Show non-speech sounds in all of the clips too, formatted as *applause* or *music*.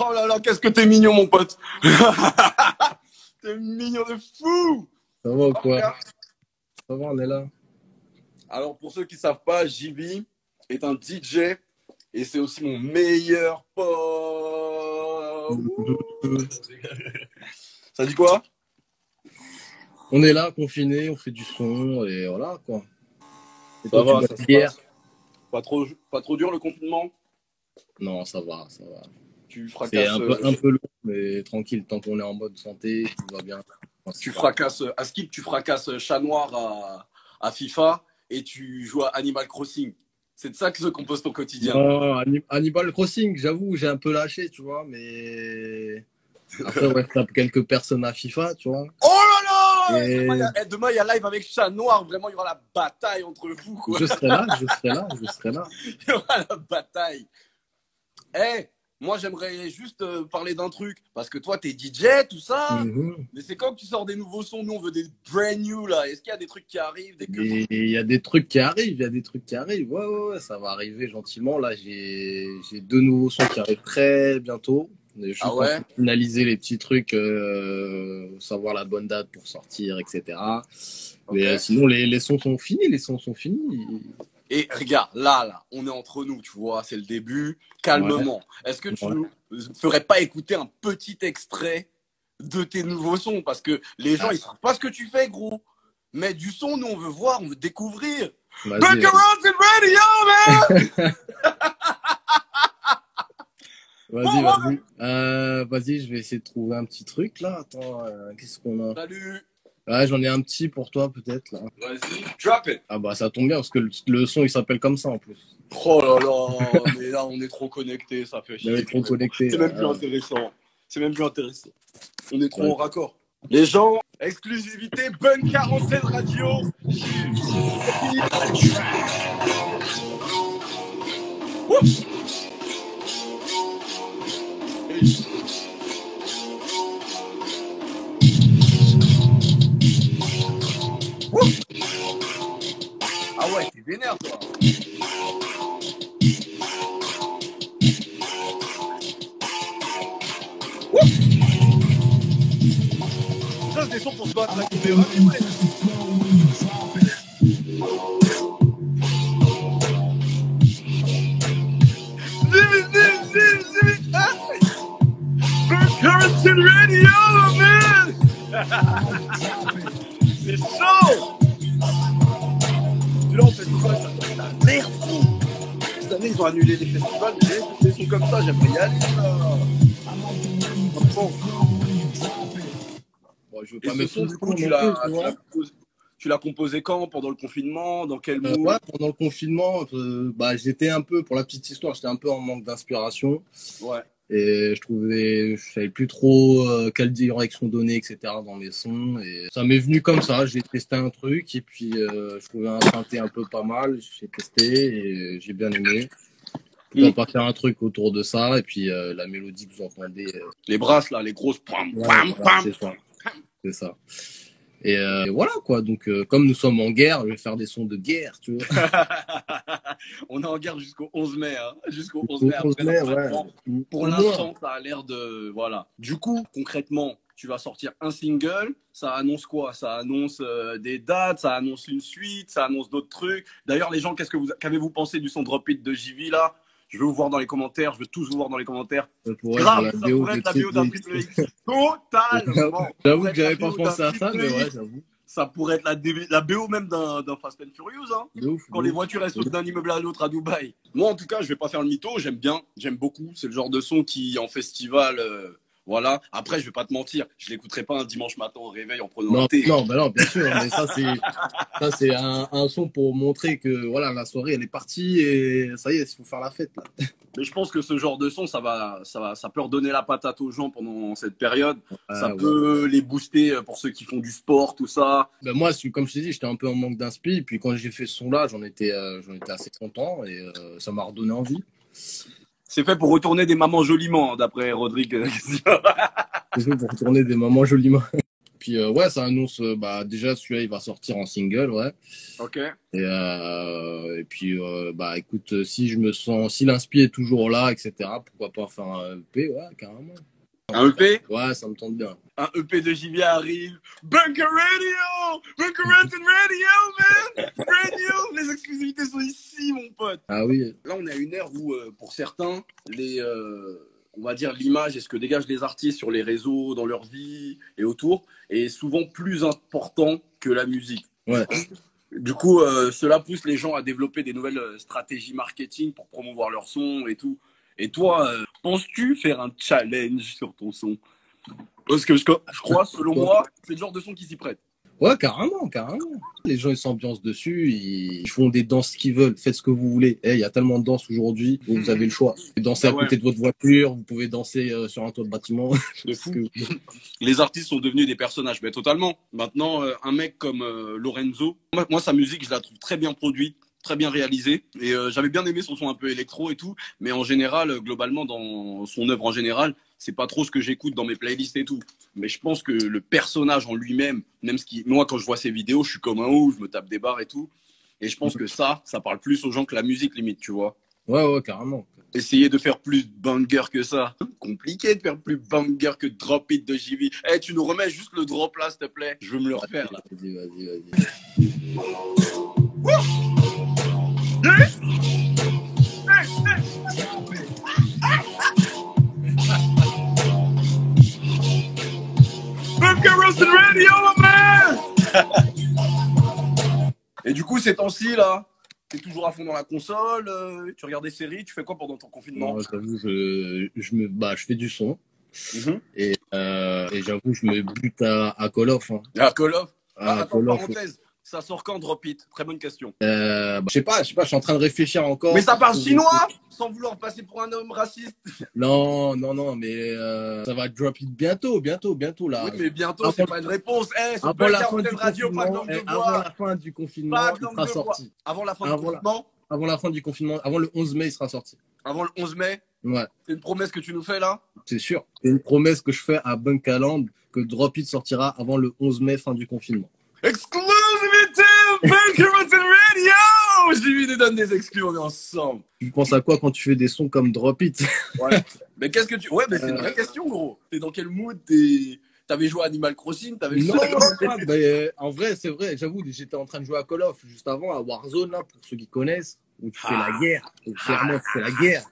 Oh là là, qu'est-ce que t'es mignon, mon pote. *laughs* t'es mignon de fou. Ça va ou quoi Ça va, on est là. Alors, pour ceux qui savent pas, JV est un DJ et c'est aussi mon meilleur pote. Ça dit quoi? On est là, confiné, on fait du son et voilà quoi. Et Ça toi, va, ça se passe. Pas trop, pas trop dur le confinement? Non, ça va, ça va. Tu fracasses, un peu, euh, un peu long, mais tranquille, tant qu'on est en mode santé, tout va bien. tu fracasses à Skip, tu fracasses Chat Noir à, à FIFA et tu joues à Animal Crossing. C'est de ça que se compose ton quotidien. Non, Hannibal Crossing, j'avoue, j'ai un peu lâché, tu vois, mais après, ouais, tape quelques personnes à FIFA, tu vois. Oh là là Et- Demain, il y a- eh, live avec Chat Noir. Vraiment, il y aura la bataille entre vous. Quoi. Je serai là, je serai là, je serai là. *laughs* Il y aura la bataille. Eh, moi, j'aimerais juste euh, parler d'un truc. Parce que toi, t'es DJ, tout ça. Mhm. Mais c'est quand que tu sors des nouveaux sons? Nous, on veut des brand new, là. Est-ce qu'il y a des trucs qui arrivent des il y a des trucs qui arrivent, il y a des trucs qui arrivent. Ouais, ouais, ouais, ça va arriver gentiment. Là, j'ai deux nouveaux sons qui arrivent très bientôt. Est juste Ah ouais? finaliser les petits trucs, euh, savoir la bonne date pour sortir, etc. Mais euh, sinon, les, les sons sont finis, les sons sont finis. Et regarde, là, là, on est entre nous, tu vois, c'est le début. Calmement. Est-ce que tu Ouais. nous ferais pas écouter un petit extrait de tes nouveaux sons? Parce que les gens, ils savent pas ce que tu fais, gros. Mais du son, nous, on veut voir, on veut découvrir. Back around and radio, man *laughs* Vas-y, vas-y. Euh, vas-y, je vais essayer de trouver un petit truc là. Attends, euh, qu'est-ce qu'on a? Salut Ouais, j'en ai un petit pour toi peut-être là. Vas-y, drop it Ah bah ça tombe bien parce que le, le son il s'appelle comme ça en plus. Oh là là, mais là, on est trop connectés, ça fait On chier. est trop connecté. C'est même plus intéressant. C'est même plus intéressant. On est trop Ouais. en raccord. Les gens, exclusivité, Bun 47 Radio. Wouh. Vénère toi. Ça, c'est des sons pour se battre it, ah. Currency Radio, man! *laughs* ils ont annulé les festivals, mais des comme ça, j'aimerais y aller. Bon, je veux pas mettre son, du coup, tu l'as composé, quand Pendant le confinement Dans quel Euh, ouais, pendant le confinement, euh, bah, j'étais un peu, pour la petite histoire, j'étais un peu en manque d'inspiration. Ouais. Et je trouvais, je savais plus trop euh, quelle direction donner, etc. dans mes sons. Et ça m'est venu comme ça. J'ai testé un truc et puis euh, je trouvais un synthé un peu pas mal. J'ai testé et j'ai bien aimé. Pourquoi Mm. pas faire un truc autour de ça et puis euh, la mélodie que vous entendez. euh, Les brasses, là, les grosses. Pam, pam, pam. c'est ça. C'est ça. Et, euh, et voilà quoi. Donc euh, comme nous sommes en guerre, je vais faire des sons de guerre, tu vois. *laughs* On est en guerre jusqu'au 11 mai. Hein. Jusqu'au 11 Au mai. 11 Après, mai, normalement, ouais. Pour l'instant, ça a l'air de. Voilà. Du coup, concrètement, tu vas sortir un single. Ça annonce quoi? Ça annonce euh, des dates, ça annonce une suite, ça annonce d'autres trucs. D'ailleurs, les gens, qu'est-ce que vous, qu'avez-vous pensé du son Drop It de JV là? Je veux vous voir dans les commentaires. Je veux tous vous voir dans les commentaires. Ça pourrait Grave, être *laughs* ça la BO pourrait de être la BO d'un triple X. Totalement. J'avoue pourrait que j'avais pas pensé à ça, mais ouais, j'avoue. Ça pourrait être la, la BO même d'un Fast and Furious. Hein ouf. quand les voitures elles sautent d'un immeuble à l'autre à Dubaï. Moi en tout cas, je vais pas faire le mytho, j'aime bien, j'aime beaucoup, c'est le genre de son qui en festival euh, voilà. Après, je vais pas te mentir, je l'écouterai pas un dimanche matin au réveil en prenant un Non, thé. non, bah non, bien sûr, mais ça c'est ça c'est un, un son pour montrer que voilà la soirée elle est partie et ça y est, il faut faire la fête là. Mais je pense que ce genre de son, ça va, ça va, ça peut redonner la patate aux gens pendant cette période. ça ouais. peut les booster euh, pour ceux qui font du sport, tout ça. Ben, moi, comme je t'ai dit, j'étais un peu en manque d'inspi, puis quand j'ai fait ce son là, j'en étais euh, j'en étais assez content et euh, ça m'a redonné envie. C'est fait pour retourner des mamans joliment, hein, d'après Rodrigue. *laughs* C'est fait pour tourner des moments joliment. puis euh, ouais, ça annonce, euh, bah déjà celui-là il va sortir en single, ouais. Ok. Et, euh, et puis euh, bah écoute, si je me sens, si l'inspi est toujours là, etc. Pourquoi pas faire un EP, ouais, carrément. Un EP Ouais, ça me tente bien. Un EP de JV arrive. Bunker Radio Bunker Radio, man Radio Les exclusivités sont ici, mon pote. Ah oui. Là, on est à une ère où, euh, pour certains, les, euh, on va dire l'image et ce que dégagent les artistes sur les réseaux, dans leur vie et autour, est souvent plus important que la musique. Ouais. Du coup, euh, cela pousse les gens à développer des nouvelles stratégies marketing pour promouvoir leur son et tout. Et toi, penses-tu faire un challenge sur ton son? Parce que je, je crois, selon moi, c'est le genre de son qui s'y prête. Ouais, carrément, carrément. Les gens ils s'ambiancent dessus, ils font des danses qu'ils veulent, faites ce que vous voulez. Eh, Il y a tellement de danses aujourd'hui, vous, vous avez le choix. Vous pouvez danser Ah à ouais. côté de votre voiture, vous pouvez danser euh, sur un toit de bâtiment. *laughs* De Ce que- les artistes sont devenus des personnages, mais totalement. Maintenant, euh, un mec comme euh, Lorenzo, moi, moi, sa musique, je la trouve très bien produite, très bien réalisée, et euh, j'avais bien aimé son son un peu électro et tout, mais en général, euh, globalement, dans son œuvre en général, c'est pas trop ce que j'écoute dans mes playlists et tout. Mais je pense que le personnage en lui-même, même ce qui, moi, quand je vois ses vidéos, je suis comme un ouf, je me tape des barres et tout, et je pense que ça, ça parle plus aux gens que la musique limite, tu vois. Ouais, ouais, carrément. Essayer de faire plus banger que ça. Compliqué de faire plus banger que drop it de JV. Eh, tu nous remets juste le drop là, s'il te plaît. Je veux me le refaire là. Vas-y, vas-y, vas-y. Et du coup, ces temps-ci là, t'es toujours à fond dans la console, euh, tu regardes des séries, tu fais quoi pendant ton confinement Non, j'avoue, je, je me, bah, je fais du son Mhm. et, euh, et j'avoue, je me bute à, à Call of. Hein. Ah, Call of? Ah, À attends, Call of. parenthèse. Ça sort quand Drop It? Très bonne question. Euh, bah, je sais pas, je sais pas, je suis en train de réfléchir encore. Mais ça parle chinois Sans vouloir passer pour un homme raciste. *laughs* Non, non, non, mais euh, ça va drop it bientôt, bientôt, bientôt là. Oui, mais bientôt, Avant- c'est pas une réponse. Eh, avant la fin du Radio, pas de eh, avant la fin du confinement, Pas de il sera sorti. Avant la fin du la- confinement, Avant la fin du confinement, avant le 11 mai, il sera sorti. avant le 11 mai, Ouais, c'est une promesse que tu nous fais là? C'est sûr. C'est une promesse que je fais à Bunkaland que Drop It sortira avant le 11 mai, fin du confinement. Roasted Radio J'ai vu des donnes des exclus, on est ensemble. Tu penses à quoi quand tu fais des sons comme Drop It? *laughs* Ouais. mais qu'est-ce que tu. Ouais, mais c'est une Euh. vraie question, gros. T'es dans quel mood? T'es. T'avais joué à Animal Crossing T'avais Non, non, mais, euh, en vrai, c'est vrai. J'avoue, j'étais en train de jouer à Call of juste avant, à Warzone, là, pour ceux qui connaissent, où tu fais Ah. la guerre. Où clairement, tu fais la guerre.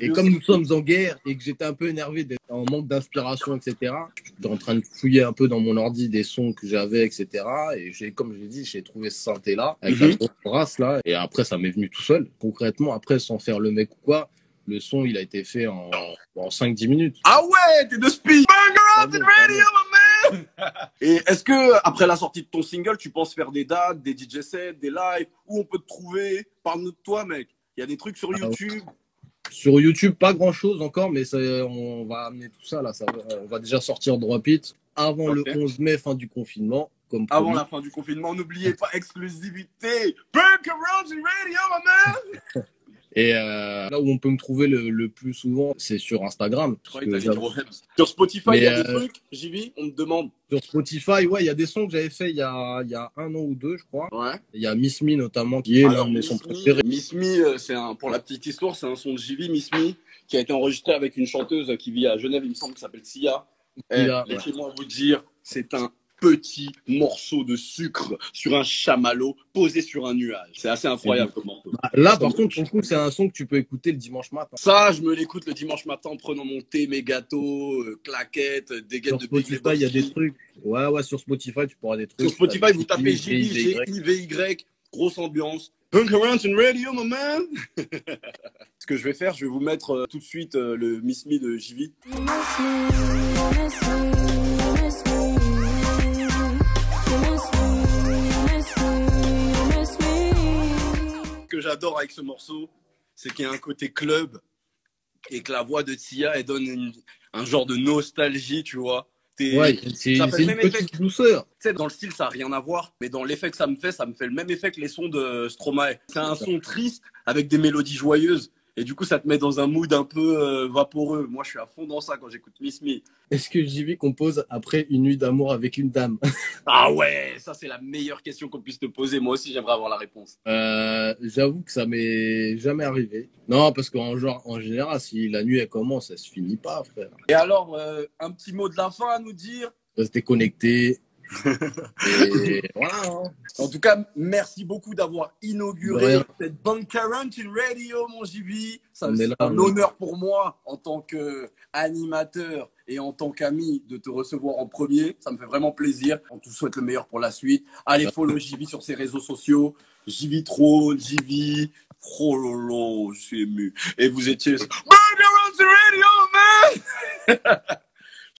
Et comme nous sommes en guerre et que j'étais un peu énervé d'être en manque d'inspiration, etc., j'étais en train de fouiller un peu dans mon ordi des sons que j'avais, etc. Et j'ai, comme je l'ai dit, j'ai trouvé ce synthé-là, avec Mhm. la grosse brasse, là. Et après, ça m'est venu tout seul. Concrètement, après, sans faire le mec ou quoi, le son, il a été fait en, en 5-10 minutes. Ah ouais, t'es de speed Ah bon, ah Radio, Et est-ce que, après la sortie de ton single, tu penses faire des dates, des DJ sets, des lives Où on peut te trouver? Parle-nous de toi, mec. Il y a des trucs sur Ah, YouTube. Sur YouTube, pas grand chose encore, mais ça, on va amener tout ça là. Ça on va déjà sortir Drop It avant le 11 mai, fin du confinement. Comme Avant promis. la fin du confinement, n'oubliez pas, exclusivité Roasted Radio, my man *laughs* Et euh, là où on peut me trouver le, le plus souvent, c'est sur Instagram. Je que. Sur Spotify, il y a des euh, trucs, JV, on te demande. sur Spotify, ouais, il y a des sons que j'avais fait il y a, il y a un an ou deux, je crois. Ouais. Il y a Miss Me notamment, qui est l'un de mes sons Miss Me, préférés. Miss Me, euh, c'est un, pour la petite histoire, c'est un son de JV, Miss Me, qui a été enregistré avec une chanteuse qui vit à Genève, il me semble, qui s'appelle Sia. Eh, Sia, ouais. Laissez-moi vous dire, c'est un petit morceau de sucre sur un chamallow posé sur un nuage. C'est assez incroyable comme morceau. Ah, Là, par contre, pour le coup, c'est un son que tu peux écouter le dimanche matin. Ça, je me l'écoute le dimanche matin en prenant mon thé, mes gâteaux, euh, claquettes, des Sur guettes de Big Spotify, il y a des trucs. Ouais, ouais, sur Spotify, tu pourras des trucs. Sur Spotify, vous tapez des J, G, G, I, V, Y, grosse ambiance. Punk Around and Radio, my man! *laughs* Ce que je vais faire, je vais vous mettre euh, tout de suite euh, le Miss Me de JV. J'adore avec ce morceau, c'est qu'il y a un côté club et que la voix de Tia, elle donne une- un genre de nostalgie, tu vois. Ouais, c'est Ça fait c'est le une même petite effet. douceur. Dans le style, ça n'a rien à voir, mais dans l'effet que ça me fait, ça me fait le même effet que les sons de Stromae. C'est un son triste avec des mélodies joyeuses. Et du coup, ça te met dans un mood un peu euh, vaporeux. Moi, je suis à fond dans ça quand j'écoute Miss Me. Est-ce que JV compose après une nuit d'amour avec une dame? *laughs* Ah ouais, ça c'est la meilleure question qu'on puisse te poser. Moi aussi, j'aimerais avoir la réponse. euh, J'avoue que ça m'est jamais arrivé. Non, parce qu'en genre, en général, si la nuit elle commence, elle se finit pas, frère. Et alors, euh, un petit mot de la fin à nous dire? Rester connecté. Et voilà. hein. En tout cas, merci beaucoup d'avoir inauguré rien. cette Bank Quarantine Radio, mon JV. Ça, C'est un ouais. honneur pour moi, en tant qu'animateur et en tant qu'ami, de te recevoir en premier. Ça me fait vraiment plaisir. On te souhaite le meilleur pour la suite. Allez, follow JV sur ses réseaux sociaux. JV Throne, JV. Oh lolo, je suis ému. Et vous étiez. Bank Quarantine Radio, man! *laughs*